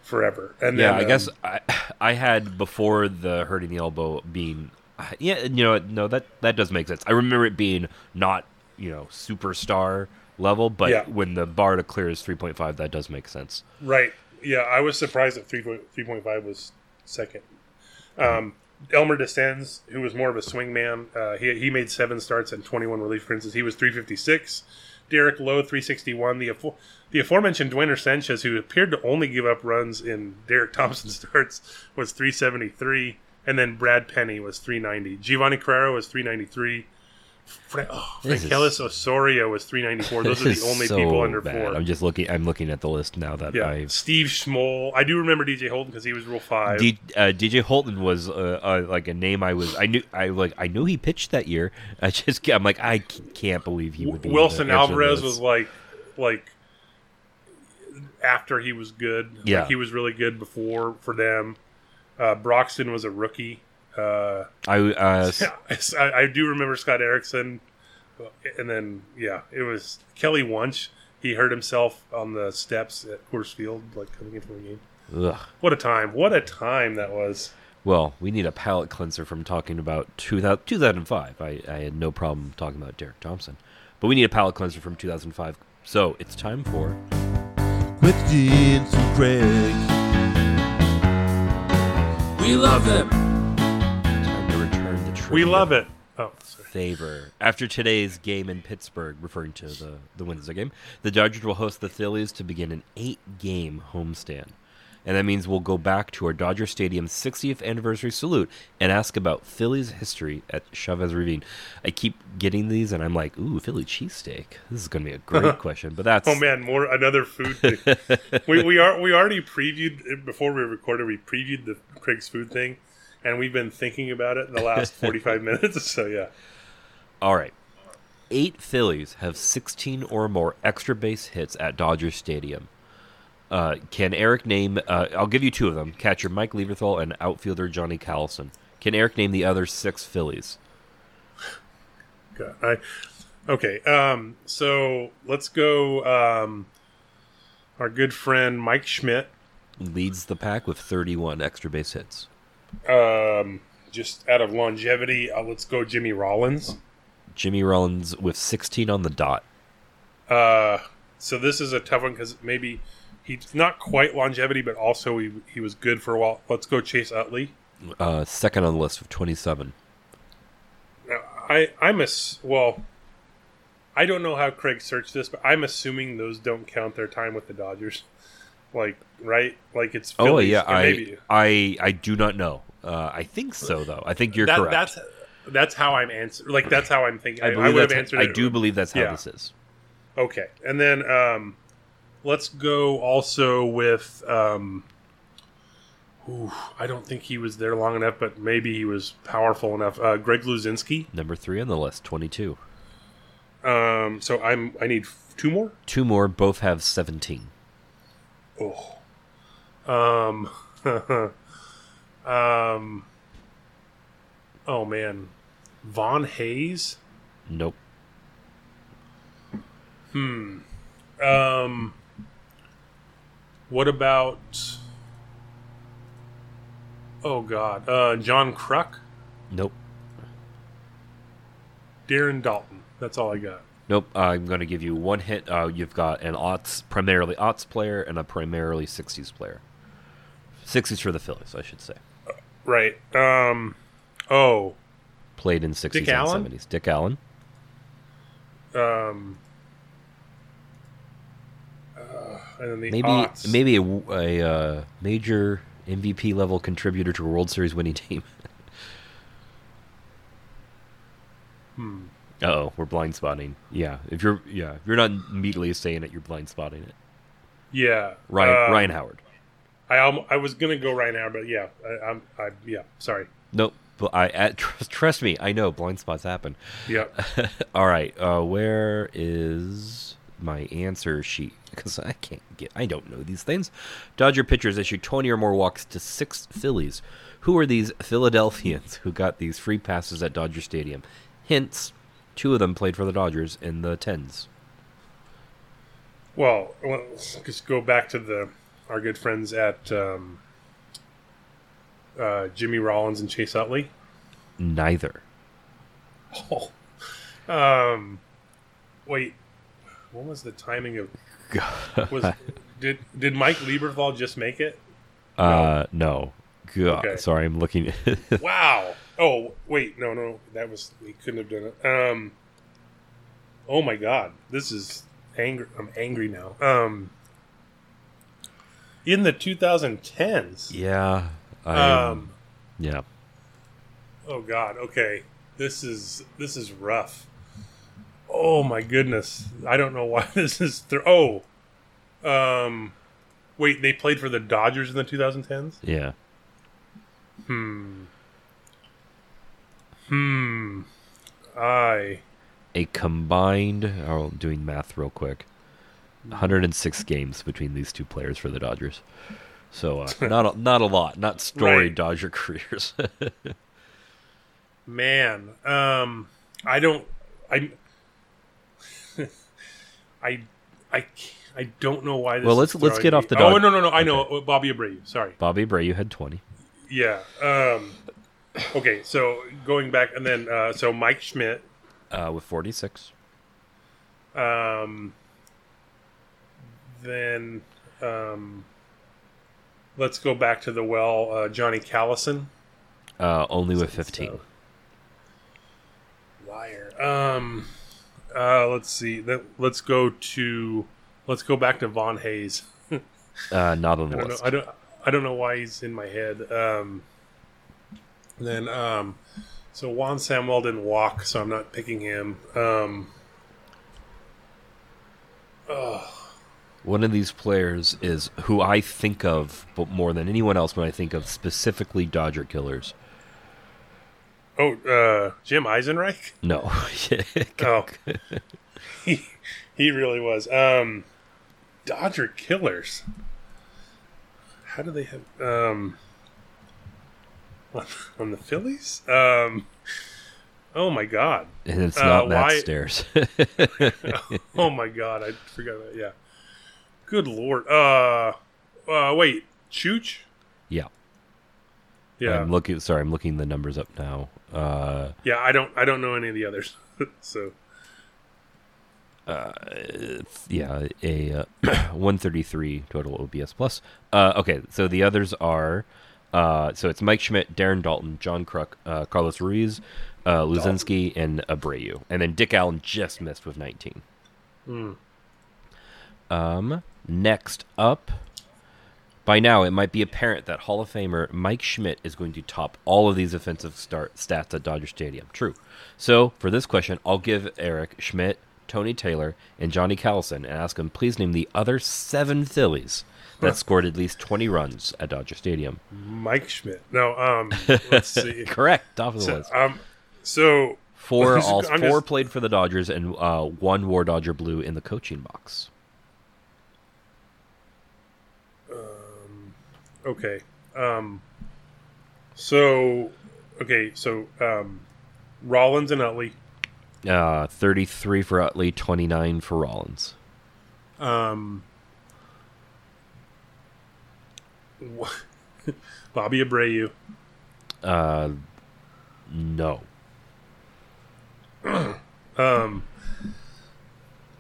Speaker 2: forever. And
Speaker 1: Yeah,
Speaker 2: then,
Speaker 1: I
Speaker 2: um,
Speaker 1: guess I, [SIGHS] I had before the hurting the elbow being, [SIGHS] yeah, you know, no, that that does make sense. I remember it being not, you know, superstar level, but
Speaker 2: Yeah.
Speaker 1: when the bar to clear is 3.5, that does make sense.
Speaker 2: Right. Yeah, I was surprised that 3.5 was second. Um, Elmer Dessens, who was more of a swing man, uh, he, he made seven starts and 21 relief appearances. He was 356. Derek Lowe, 361. The, afo- the aforementioned Duaner Sanchez, who appeared to only give up runs in Derek Thompson [LAUGHS] starts, was 373. And then Brad Penny was 390. Giovanni Carrara was 393. Fra- oh,
Speaker 1: This is-
Speaker 2: Franquelis Osoria was 394. Those [LAUGHS] are the only
Speaker 1: so
Speaker 2: people under
Speaker 1: bad.
Speaker 2: four.
Speaker 1: I'm just looking. I'm looking at the list now that
Speaker 2: Yeah,
Speaker 1: I've.
Speaker 2: Steve Schmoll. I do remember DJ Houlton because he was Rule Five.
Speaker 1: D, uh, DJ Houlton was uh, uh, like a name I was I knew I like I knew he pitched that year. I just I'm like I can't believe he would be
Speaker 2: Wilson
Speaker 1: the answer to
Speaker 2: Alvarez was like, like after he was good. Like,
Speaker 1: Yeah.
Speaker 2: he was really good before for them. Uh, Broxton was a rookie. Uh,
Speaker 1: I uh, [LAUGHS]
Speaker 2: I, I do remember Scott Erickson, and then yeah, it was Kelly Wunsch. He hurt himself on the steps at Coors Field, like coming into the game.
Speaker 1: ugh.
Speaker 2: What a time! What a time that was.
Speaker 1: Well, we need a palate cleanser from talking about 2000, 2005. I, I had no problem talking about Derek Thompson. But we need a palate cleanser from 2005. So it's time for.
Speaker 3: Questions to Craig.
Speaker 4: We love them.
Speaker 2: We love it. Oh, sorry.
Speaker 1: favor. After today's game in Pittsburgh, referring to the, the Wednesday game, the Dodgers will host the Phillies to begin an eight game homestand. And that means we'll go back to our Dodger Stadium 60th anniversary salute and ask about Phillies history at Chavez Ravine. I keep getting these and I'm like, ooh, Philly cheesesteak. This is going to be a great [LAUGHS] question. But that's.
Speaker 2: Oh man, more another food thing. [LAUGHS] we we are we already previewed before we recorded. We previewed the Craig's food thing, and we've been thinking about it in the last [LAUGHS] forty five minutes. So yeah,
Speaker 1: All right. Eight Phillies have 16 or more extra base hits at Dodger Stadium. Uh, can Eric name? Uh, I'll give you two of them: catcher Mike Lieberthal and outfielder Johnny Callison. Can Eric name the other six Phillies?
Speaker 2: God, I, okay. Um, so let's go. Um, our good friend Mike Schmidt.
Speaker 1: Leads the pack with 31 extra base hits.
Speaker 2: Um, just out of longevity, uh, let's go Jimmy Rollins.
Speaker 1: Jimmy Rollins with 16 on the dot.
Speaker 2: Uh, so this is a tough one because maybe he's not quite longevity, but also he he was good for a while. Let's go Chase Utley.
Speaker 1: Uh, second on the list with 27.
Speaker 2: Now, I I'm a well. I don't know how Craig searched this, but I'm assuming those don't count their time with the Dodgers. Like right, like it's
Speaker 1: Oh yeah, I,
Speaker 2: maybe
Speaker 1: I I do not know. Uh, I think so though. I think you're
Speaker 2: that,
Speaker 1: correct.
Speaker 2: that's that's how I'm answering. Like that's how I'm thinking.
Speaker 1: I
Speaker 2: I,
Speaker 1: believe
Speaker 2: would have answered.
Speaker 1: I
Speaker 2: it.
Speaker 1: do believe that's how
Speaker 2: Yeah.
Speaker 1: this is.
Speaker 2: Okay, and then um, let's go also with. Um, ooh, I don't think he was there long enough, but maybe he was powerful enough. Uh, Greg Luzinski.
Speaker 1: Number three on the list, 22.
Speaker 2: Um, so I'm. I need two more.
Speaker 1: Two more, both have 17.
Speaker 2: Oh. Um. [LAUGHS] um. Oh man, Von Hayes.
Speaker 1: Nope. Hmm.
Speaker 2: Um. What about? Oh God, uh, John Kruk,
Speaker 1: Nope.
Speaker 2: Darren Daulton. That's all I got.
Speaker 1: Nope. I'm going to give you one hit. Uh, you've got an aughts, primarily aughts player and a primarily 60s player. 60s for the Phillies, I should say.
Speaker 2: Right. Um. Oh.
Speaker 1: Played in 60s
Speaker 2: Dick
Speaker 1: and
Speaker 2: Allen?
Speaker 1: 70s. Dick Allen.
Speaker 2: Um. Uh, and then the
Speaker 1: Maybe
Speaker 2: aughts.
Speaker 1: maybe a, a, uh, major MVP level contributor to a World Series winning team.
Speaker 2: Hmm.
Speaker 1: Oh, we're blind spotting. Yeah, if you're yeah, if you're not immediately saying it, you're blind spotting it.
Speaker 2: Yeah.
Speaker 1: Ryan
Speaker 2: um,
Speaker 1: Ryan Howard.
Speaker 2: I alm- I was gonna go right now, but yeah, I, I'm. I yeah. Sorry.
Speaker 1: Nope. But I uh, trust, trust me, I know blind spots happen.
Speaker 2: Yeah. [LAUGHS]
Speaker 1: All right, uh, where is my answer sheet? [LAUGHS] Because I can't get, I don't know these things. Dodger pitchers issued 20 or more walks to six Phillies. Who are these Philadelphians who got these free passes at Dodger Stadium? Hints: two of them played for the Dodgers in the tens.
Speaker 2: Well, let's just go back to the our good friends at um, uh, Jimmy Rollins and Chase Utley.
Speaker 1: Neither.
Speaker 2: Oh. Um, wait, what was the timing of? Was [LAUGHS] did did Mike Lieberthal just make it?
Speaker 1: Uh, no. God,
Speaker 2: Okay.
Speaker 1: sorry, I'm looking. [LAUGHS]
Speaker 2: Wow. Oh wait, no, no, that was he couldn't have done it. Um. Oh my God, this is angry. I'm angry now. Um. In the 2010s.
Speaker 1: yeah. I,
Speaker 2: Um.
Speaker 1: yeah.
Speaker 2: Oh God. Okay. This is this is rough. Oh my goodness. I don't know why [LAUGHS] this is. Th- oh. Um. Wait. They played for the Dodgers in the 2010s.
Speaker 1: Yeah.
Speaker 2: Hmm. Hmm. I.
Speaker 1: a combined oh, I'm doing math real quick 106 games between these two players for the Dodgers so uh, [LAUGHS] not a, not a lot not storied
Speaker 2: Right.
Speaker 1: Dodger [LAUGHS] careers
Speaker 2: Man. Um. I don't. I. [LAUGHS] I. I. I don't know why this.
Speaker 1: Well, let's- let's get
Speaker 2: me-
Speaker 1: off the
Speaker 2: Oh no no no! I know Bobby Abreu. Sorry.
Speaker 1: Bobby Abreu had 20
Speaker 2: Yeah. Um. Okay. So going back and then uh, so Mike Schmidt.
Speaker 1: uh, with 46
Speaker 2: Um, then um, let's go back to the well. Uh, Johnny Callison.
Speaker 1: uh, only with 15
Speaker 2: So- Um, uh, let's see. That let's go to let's go back to Von Hayes. [LAUGHS]
Speaker 1: Uh, not on the
Speaker 2: I don't know.
Speaker 1: list.
Speaker 2: I don't. I don't know why he's in my head. Um, then um, so Juan Samuel didn't walk, so I'm not picking him. Um,
Speaker 1: One of these players is who I think of, but more than anyone else, when I think of specifically Dodger killers.
Speaker 2: oh, uh, Jim Eisenreich.
Speaker 1: No. [LAUGHS]
Speaker 2: Oh, he he really was. Um, Dodger killers. How do they have um [LAUGHS] on, the Phillies? Um, oh my god.
Speaker 1: and it's
Speaker 2: Uh,
Speaker 1: not Matt
Speaker 2: why-
Speaker 1: Stairs. [LAUGHS] [LAUGHS]
Speaker 2: Oh my god, I forgot that. Yeah. Good lord. Uh, uh wait, Chooch?
Speaker 1: yeah.
Speaker 2: Yeah.
Speaker 1: I'm looking. Sorry, I'm looking the numbers up now. Uh,
Speaker 2: yeah, I don't I don't know any of the others. so Uh,
Speaker 1: yeah, a uh, [CLEARS THROAT] 133 total OPS plus. Uh, okay, so the others are, uh, so it's Mike Schmidt, Darren Daulton, John Kruk, uh, Carlos Ruiz, uh, Luzinski, and Abreu, and then Dick Allen just missed with 19. Um, next up, by now it might be apparent that Hall of Famer Mike Schmidt is going to top all of these offensive start stats at Dodger Stadium. True. So for this question, I'll give Eric Schmidt, Tony Taylor, and Johnny Callison and ask them please name the other seven Phillies that scored at least 20 runs at Dodger Stadium.
Speaker 2: Mike Schmidt. No, um [LAUGHS] let's see. [LAUGHS]
Speaker 1: Correct. Top of the
Speaker 2: so,
Speaker 1: list.
Speaker 2: um so
Speaker 1: Four,
Speaker 2: I'm
Speaker 1: all
Speaker 2: just-
Speaker 1: four played for the Dodgers, and uh, one wore Dodger blue in the coaching box.
Speaker 2: okay. Um so okay, so um Rollins and Utley.
Speaker 1: Uh, 33 for Utley, 29 for Rollins.
Speaker 2: Um [LAUGHS] Bobby Abreu.
Speaker 1: Uh, no. [CLEARS THROAT]
Speaker 2: Um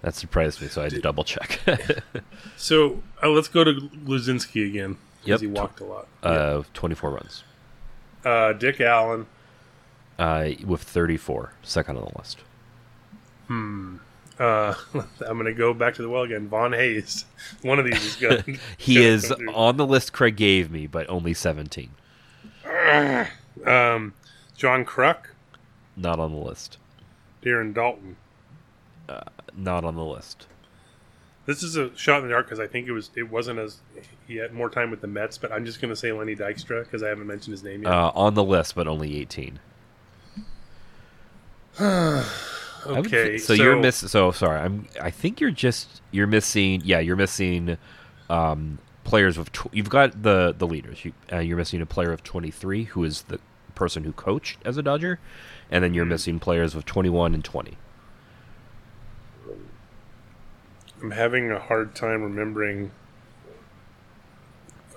Speaker 1: That surprised me, so I had to double check. [LAUGHS]
Speaker 2: so uh, let's go to Luzinski again.
Speaker 1: Yep.
Speaker 2: Because he walked a lot.
Speaker 1: uh, 24 runs.
Speaker 2: Uh, Dick Allen.
Speaker 1: Uh, with 34, second on the list.
Speaker 2: Uh, [LAUGHS] I'm going to go back to the well again. Von Hayes. [LAUGHS] One of these is good. [LAUGHS]
Speaker 1: He is on the list Craig gave me, but only 17.
Speaker 2: Um, John Kruk.
Speaker 1: Not on the list.
Speaker 2: Darren Daulton.
Speaker 1: Not on the list.
Speaker 2: This is a shot in the dark because I think it was it wasn't as he had more time with the Mets, but I'm just going to say Lenny Dykstra because I haven't mentioned his name yet.
Speaker 1: Uh, on the list, but only 18. [SIGHS] [SIGHS] [SIGHS] Would
Speaker 2: okay,
Speaker 1: thi- so, you're miss. So sorry, I'm. I think you're just you're missing. Yeah, you're missing um, players with. Tw- you've got the the leaders. You, uh, you're missing a player of 23 who is the person who coached as a Dodger, and then you're missing players with 21 and 20.
Speaker 2: I'm having a hard time remembering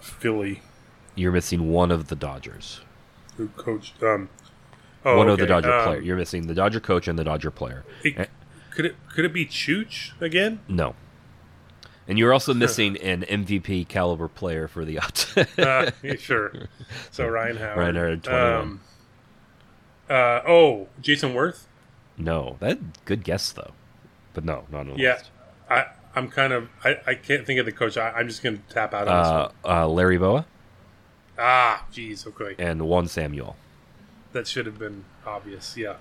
Speaker 2: Philly
Speaker 1: You're missing one of the Dodgers.
Speaker 2: who coached. Um, oh,
Speaker 1: one of the Dodger
Speaker 2: um,
Speaker 1: player. You're missing the Dodger coach and the Dodger player.
Speaker 2: it-
Speaker 1: Eh,
Speaker 2: could it could it be Chooch again?
Speaker 1: no. And you're also missing an MVP caliber player for the Yachts. [LAUGHS]
Speaker 2: Uh, [LAUGHS] sure. So Ryan Howard.
Speaker 1: Ryan Howard, 21.
Speaker 2: Um, uh, oh, Jayson Werth.
Speaker 1: no, that good guess though, but no, not on the
Speaker 2: Yeah,
Speaker 1: list.
Speaker 2: I I'm kind of I, I can't think of the coach. I, I'm just going to tap out on this
Speaker 1: Uh,
Speaker 2: one.
Speaker 1: uh, Larry Bowa
Speaker 2: Ah, jeez. Okay,
Speaker 1: and Juan Samuel.
Speaker 2: That should have been obvious. Yeah.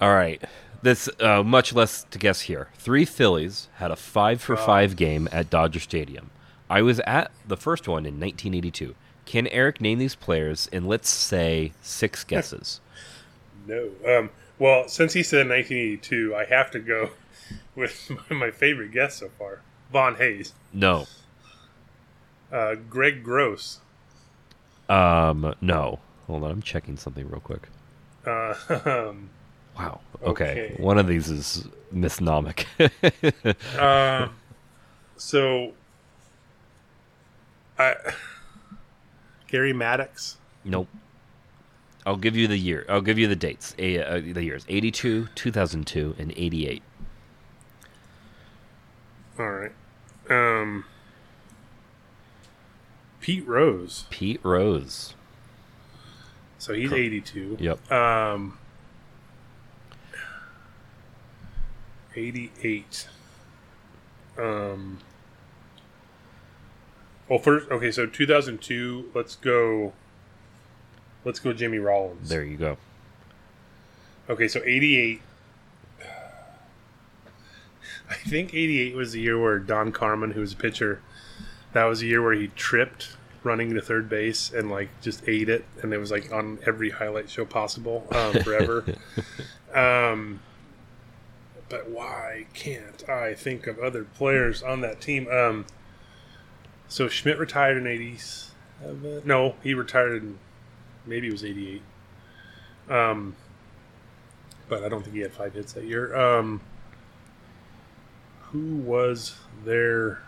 Speaker 1: All right, this uh, much less to guess here. Three Phillies had a five for five game at Dodger Stadium. I was at the first one in 1982. Can Eric name these players in let's say six [LAUGHS] guesses?
Speaker 2: No. Um. Well, since he said 1982, I have to go [LAUGHS] with my, my favorite guess so far, Von Hayes,
Speaker 1: no,
Speaker 2: uh, Greg Gross.
Speaker 1: um, no. Hold on, I'm checking something real quick.
Speaker 2: Uh, um, [LAUGHS]
Speaker 1: Wow. Okay,
Speaker 2: Okay.
Speaker 1: one of these is misnomic. [LAUGHS]
Speaker 2: uh, so, I Gary Maddox.
Speaker 1: Nope. I'll give you the year. I'll give you the dates. A, uh, the years: eighty-two, two thousand two, and eighty-eight.
Speaker 2: All right. Um, Pete Rose.
Speaker 1: Pete Rose.
Speaker 2: So he's 82.
Speaker 1: Yep.
Speaker 2: Um, 88. Um. Well, first, okay, so 2002. Let's go. Let's go, Jimmy Rollins.
Speaker 1: There you go.
Speaker 2: Okay, so 88. [SIGHS] I think 88 was the year where Don Carman, who was a pitcher, that was the year where he tripped running to third base and like just ate it, and it was like on every highlight show possible um, forever. [LAUGHS] um, but why can't I think of other players on that team? Um, so Schmidt retired in 80s. No, he retired in maybe it was 88. Um, but I don't think he had five hits that year. Um, who was there?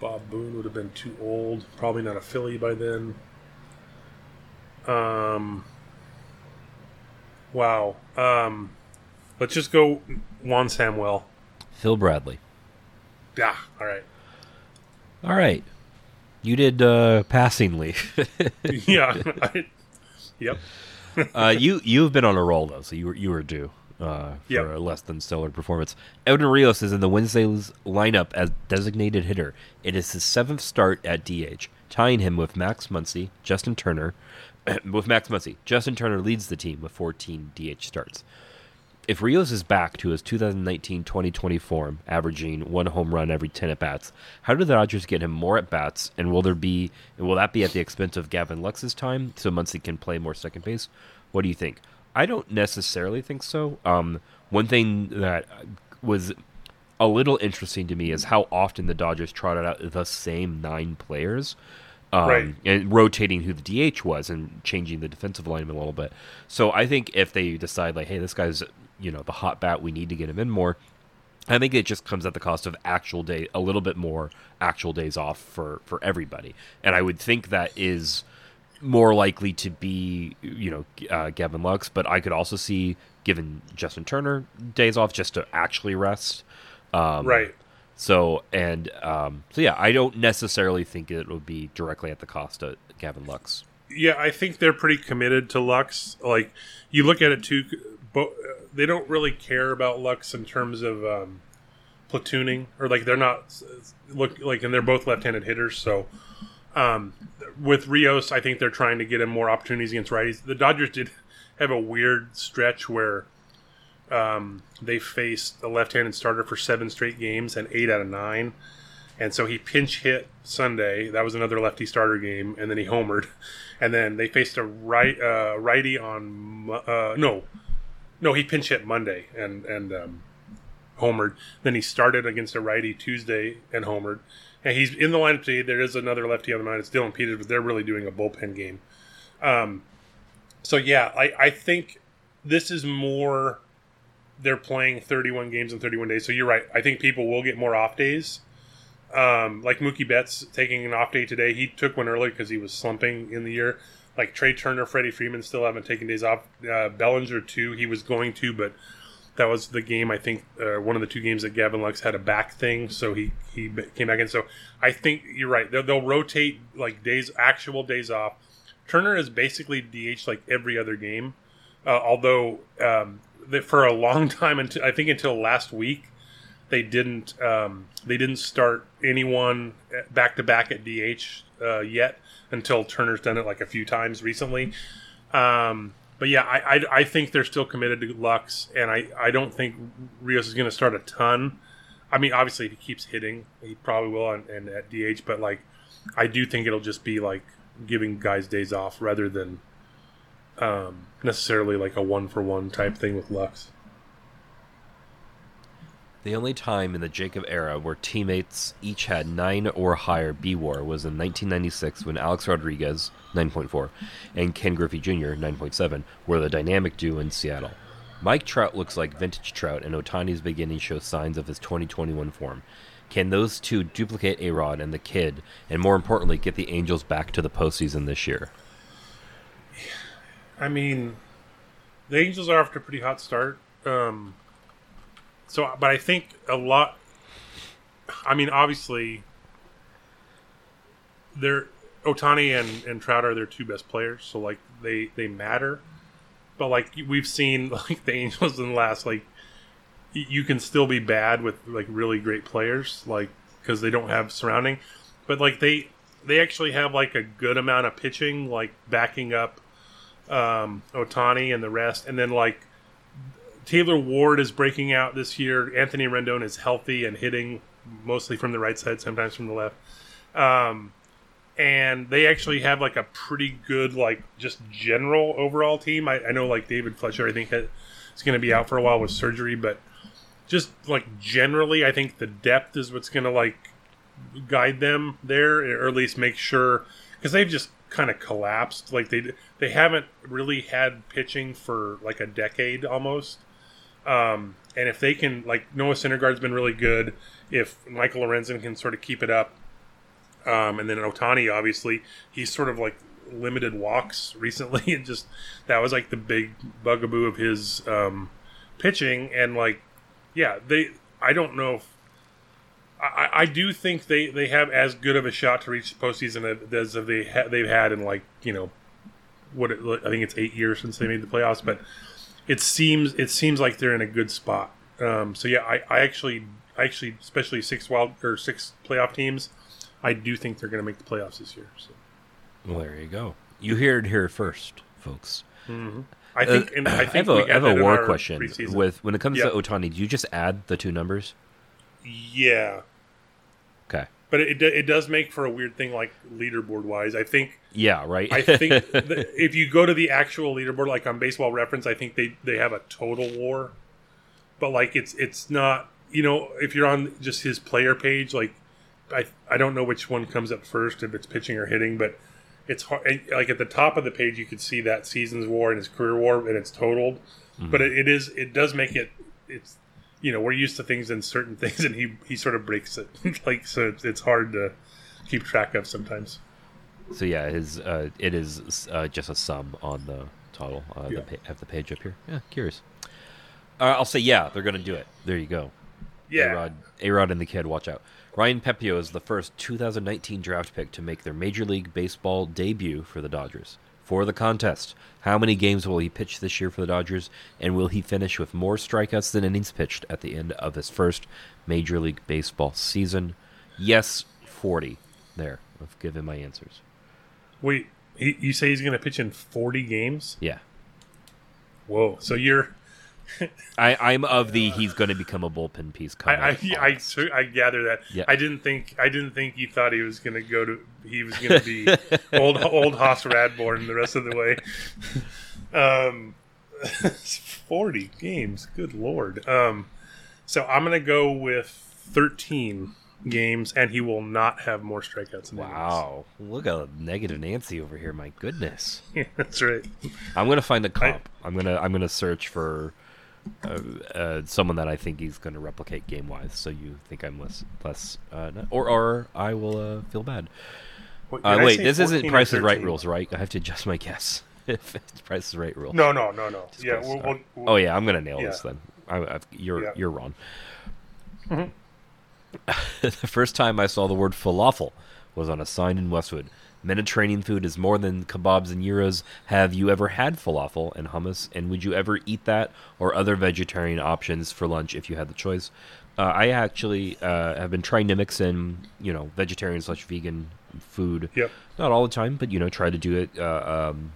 Speaker 2: Bob Boone would have been too old. Probably not a Philly by then. Um. Wow. Um. Let's just go Juan Samuel.
Speaker 1: Phil Bradley.
Speaker 2: Yeah. All right.
Speaker 1: All right. You did uh, passingly. [LAUGHS] [LAUGHS]
Speaker 2: yeah. I, yep.
Speaker 1: uh, you you've been on a roll though, so you were you were due uh, for
Speaker 2: Yep.
Speaker 1: a less than stellar performance. Edwin Rios is in the Wednesday's lineup as designated hitter. It is his seventh start at DH, tying him with Max Muncy, Justin Turner. [CLEARS THROAT] with Max Muncy, Justin Turner leads the team with 14 DH starts. If Rios is back to his 2019-2020 form, averaging one home run every 10 at bats, how do the Dodgers get him more at bats? And will there be will that be at the expense of Gavin Lux's time so Muncy can play more second base? What do you think? I don't necessarily think so. Um, one thing that was a little interesting to me is how often the Dodgers trotted out the same nine players. Um,
Speaker 2: Right.
Speaker 1: And rotating who the DH was and changing the defensive lineman a little bit. So I think if they decide, like, hey, this guy's, you know, the hot bat, we need to get him in more, I think it just comes at the cost of actual day, a little bit more actual days off for for everybody. And I would think that is more likely to be, you know, uh, Gavin Lux. But I could also see giving Justin Turner days off just to actually rest. Um,
Speaker 2: Right.
Speaker 1: So and um, so yeah, I don't necessarily think it would be directly at the cost of Gavin Lux.
Speaker 2: Yeah, I think they're pretty committed to Lux. Like you look at it too, but they don't really care about Lux in terms of um, platooning or like they're not look like, and they're both left-handed hitters. So um, with Rios, I think they're trying to get him more opportunities against righties. The Dodgers did [LAUGHS] have a weird stretch where um, they faced a left-handed starter for seven straight games and eight out of nine. And so he pinch hit Sunday. That was another lefty starter game, and then he homered. [LAUGHS] And then they faced a right uh, righty on uh, no, no he pinch hit Monday and and um, homered. Then he started against a righty Tuesday and homered. And he's in the lineup today. There is another lefty on the line. It's Dillon Peters, but they're really doing a bullpen game. Um, so yeah, I I think this is more. They're playing 31 games in 31 days. So you're right. I think people will get more off days um, like Mookie Betts taking an off day today. He took one early because he was slumping in the year. Like Trea Turner, Freddie Freeman still haven't taken days off. Uh, Bellinger too. He was going to, but that was the game. I think uh, one of the two games that Gavin Lux had a back thing, so he he came back in. So I think you're right. They'll, they'll rotate like days, actual days off. Turner is basically DH like every other game. Uh, although um, that for a long [LAUGHS] time, until I think until last week, they didn't um, they didn't start anyone back to back at DH uh, yet until Turner's done it like a few times recently. Um, but yeah, I, I, I think they're still committed to Lux, and I, I don't think Rios is going to start a ton. I mean, obviously, if he keeps hitting, he probably will, and, and at DH. But like, I do think it'll just be like giving guys days off rather than um, necessarily like a one for one type thing with Lux.
Speaker 1: The only time in the Jacob era where teammates each had 9 or higher B WAR was in 1996 when Alex Rodriguez, 9.4, and Ken Griffey Jr., 9.7, were the dynamic duo in Seattle. Mike Trout looks like vintage Trout, and Ohtani's beginning shows signs of his 2021 form. Can those two duplicate A Rod and the kid, and more importantly, get the Angels back to the postseason this year?
Speaker 2: I mean, the Angels are off to a pretty hot start. Um, so, but I think a lot. I mean, obviously, they're Ohtani and and Trout are their two best players, so like they they matter. but like we've seen [LAUGHS] like the Angels in the last like you can still be bad with like really great players like because they don't have surrounding, but like they they actually have like a good amount of pitching like backing up um, Ohtani and the rest, and then like Taylor Ward is breaking out this year. Anthony Rendon is healthy and hitting mostly from the right side, sometimes from the left. Um, and they actually have like a pretty good like just general overall team. I, I know like David Fletcher, I think is going to be out for a while with surgery, but just like generally, I think the depth is what's going to like guide them there, or at least make sure because they've just kind of collapsed. Like they they haven't really had pitching for like a decade almost. Um, and if they can, like Noah Syndergaard's been really good. If Michael Lorenzen can sort of keep it up, um, and then Ohtani, obviously, he's sort of like limited walks [LAUGHS] recently, and just that was like the big bugaboo of his um, pitching. And like, yeah, they. I don't know if I, I do think they, they have as good of a shot to reach the postseason as they ha- they've had in like you know what it, I think it's eight years since they made the playoffs, but it seems it seems like they're in a good spot. Um, so yeah, I, I actually I actually especially six wild or six playoff teams, I do think they're going to make the playoffs this year. So.
Speaker 1: Well, there you go. You hear it here first, folks.
Speaker 2: I think and I
Speaker 1: I have a,
Speaker 2: we
Speaker 1: I have a war question.
Speaker 2: preseason.
Speaker 1: With when it comes
Speaker 2: Yeah.
Speaker 1: to Ohtani, do you just add the two numbers?
Speaker 2: yeah. But it, it does make for a weird thing like leaderboard wise. I think
Speaker 1: Yeah. Right.
Speaker 2: I think [LAUGHS] if you go to the actual leaderboard, like on Baseball Reference, I think they they have a total war, but like it's it's not. You know, if you're on just his player page, like I I don't know which one comes up first if it's pitching or hitting, but it's hard. Like at the top of the page, you could see that season's war and his career war, and it's totaled. Mm-hmm. But it, it is it does make it it's you know we're used to things and certain [LAUGHS] things, and he he sort of breaks it [LAUGHS] like so it's, it's hard to keep track of sometimes.
Speaker 1: So yeah, his uh, it is uh, just a sum on the total. Uh,
Speaker 2: Yeah.
Speaker 1: the pa- have the page up here. Yeah, curious. Uh, I'll say yeah, they're gonna do it. There you go.
Speaker 2: Yeah.
Speaker 1: A-Rod, A-Rod and the kid, watch out. Ryan Pepiot is the first 2019 draft pick to make their Major League Baseball debut for the Dodgers. For the contest, how many games will he pitch this year for the Dodgers, and will he finish with more strikeouts than innings pitched at the end of his first Major League Baseball season? Yes, 40. There, I've given my answers.
Speaker 2: Wait, you say he's going to pitch in 40 games?
Speaker 1: Yeah.
Speaker 2: Whoa. So you're. [LAUGHS]
Speaker 1: I, I'm of the he's going to become a bullpen piece.
Speaker 2: I, I. I, I gather that.
Speaker 1: Yeah.
Speaker 2: I didn't think I didn't think you thought he was going to go to he was going to be [LAUGHS] old old Hoss Radbourn the rest of the way. Um, [LAUGHS] forty games. Good lord. Um, so I'm going to go with thirteen games, and he will not have more strikeouts. Than
Speaker 1: Wow. Look at negative Nancy over here. My goodness.
Speaker 2: Yeah, that's right.
Speaker 1: I'm gonna find a comp. I, am gonna I'm gonna search for uh, uh, someone that I think he's gonna replicate game wise. So you think I'm less less uh, or or I will uh, feel bad.
Speaker 2: Wait,
Speaker 1: Uh, wait, this isn't
Speaker 2: 14
Speaker 1: Price is Right rules, right? I have to adjust my guess. [LAUGHS] if it's Price is Right rule.
Speaker 2: No, no, no, no.
Speaker 1: Just
Speaker 2: Yeah, we'll, we'll, we'll,
Speaker 1: oh yeah, I'm gonna nail this
Speaker 2: yeah.
Speaker 1: then. I, I've, you're
Speaker 2: Yeah.
Speaker 1: you're wrong.
Speaker 2: Mhm. [LAUGHS]
Speaker 1: the first time I saw the word falafel was on a sign in Westwood. Mediterranean food is more than kebabs and gyros. Have you ever had falafel and hummus? And would you ever eat that or other vegetarian options for lunch if you had the choice? Uh, I actually uh, have been trying to mix in, you know, vegetarian slash vegan food.
Speaker 2: Yep.
Speaker 1: Not all the time, but you know, try to do it uh, um,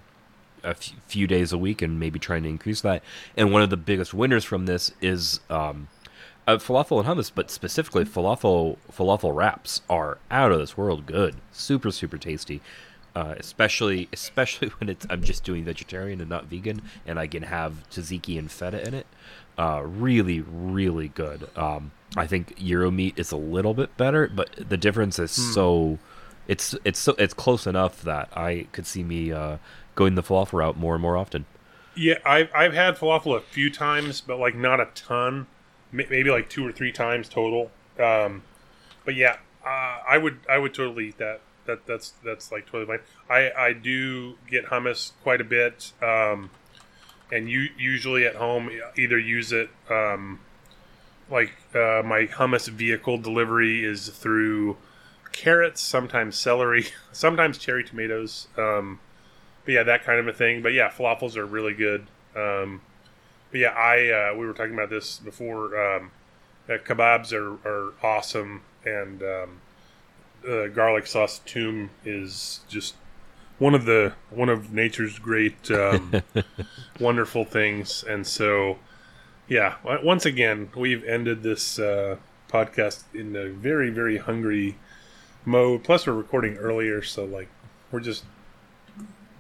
Speaker 1: a f- few days a week and maybe trying to increase that. And one of the biggest winners from this is um, uh, falafel and hummus, but specifically falafel falafel wraps are out of this world good, super super tasty. Uh, especially [LAUGHS] especially when it's I'm just doing vegetarian and not vegan, and I can have tzatziki and feta in it. Uh, really really good. Um, I think gyro meat is a little bit better, but the difference is so it's it's so it's close enough that I could see me uh, going the falafel route more and more often.
Speaker 2: Yeah, I've I've had falafel a few times, but like not a ton. Maybe like two or three times total. Um, but yeah, uh, I would I would totally eat that. That that's that's like totally fine. I I do get hummus quite a bit, um, and you usually at home either use it. Um, like uh, my hummus vehicle delivery is through carrots, sometimes celery, [LAUGHS] sometimes cherry tomatoes. Um, but yeah, that kind of a thing. But yeah, falafels are really good. Um, but yeah, I uh, we were talking about this before. Um, kebabs are, are awesome, and um, uh, garlic sauce toum is just one of the one of nature's great um, [LAUGHS] wonderful things. And so, yeah, once again, we've ended this uh, podcast in a very very hungry mode. Plus, we're recording earlier, so like we're just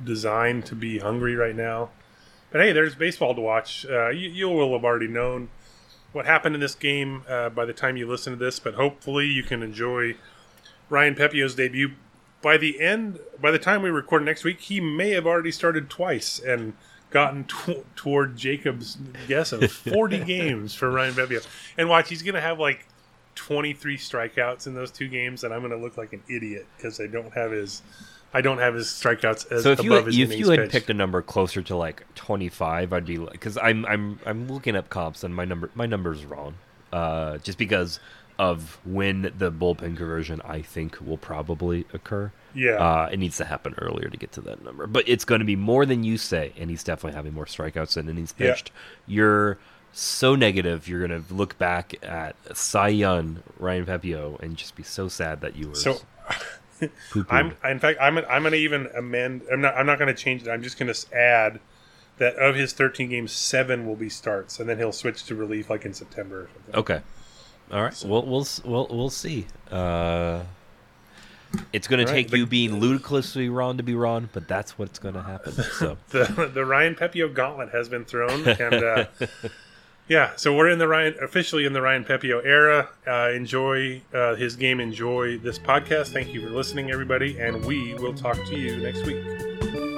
Speaker 2: designed to be hungry right now. But hey, there's baseball to watch. Uh, you, you will have already known what happened in this game uh, by the time you listen to this, but hopefully you can enjoy Ryan Pepiot's debut. By the end, by the time we record next week, he may have already started twice and gotten t- toward Jacob's guess of [LAUGHS] 40 games for Ryan Pepiot. And watch, he's going to have like 23 strikeouts in those two games, and I'm going to look like an idiot because I don't have his. I don't have his strikeouts as
Speaker 1: So if you
Speaker 2: above
Speaker 1: had, if you had
Speaker 2: pitched.
Speaker 1: picked a number closer to like 25, I'd be like, because I'm I'm I'm looking up comps and my number my number's wrong, uh, just because of when the bullpen conversion I think will probably occur.
Speaker 2: Yeah.
Speaker 1: uh, it needs to happen earlier to get to that number, but it's going to be more than you say, and he's definitely having more strikeouts than innings
Speaker 2: Yeah.
Speaker 1: pitched. You're so negative. You're going to look back at Cy Young, Ryan Pepiot, and just be so sad that you were
Speaker 2: so. I'm in fact I'm I'm gonna even amend. I'm not I'm not gonna change it. I'm just gonna add that of his 13 games, seven will be starts, and then he'll switch to relief like in September. Or something.
Speaker 1: Okay. All right. We'll we'll we'll we'll see. Uh, it's going to take
Speaker 2: but-
Speaker 1: you being ludicrously wrong to be wrong, but that's what's going to happen. So [LAUGHS]
Speaker 2: The the Ryan Pepiot gauntlet has been thrown, and uh, [LAUGHS] yeah, so we're in the Ryan officially in the Ryan Pepiot era. Uh, enjoy uh, his game. Enjoy this podcast. Thank you for listening, everybody, and we will talk to you next week.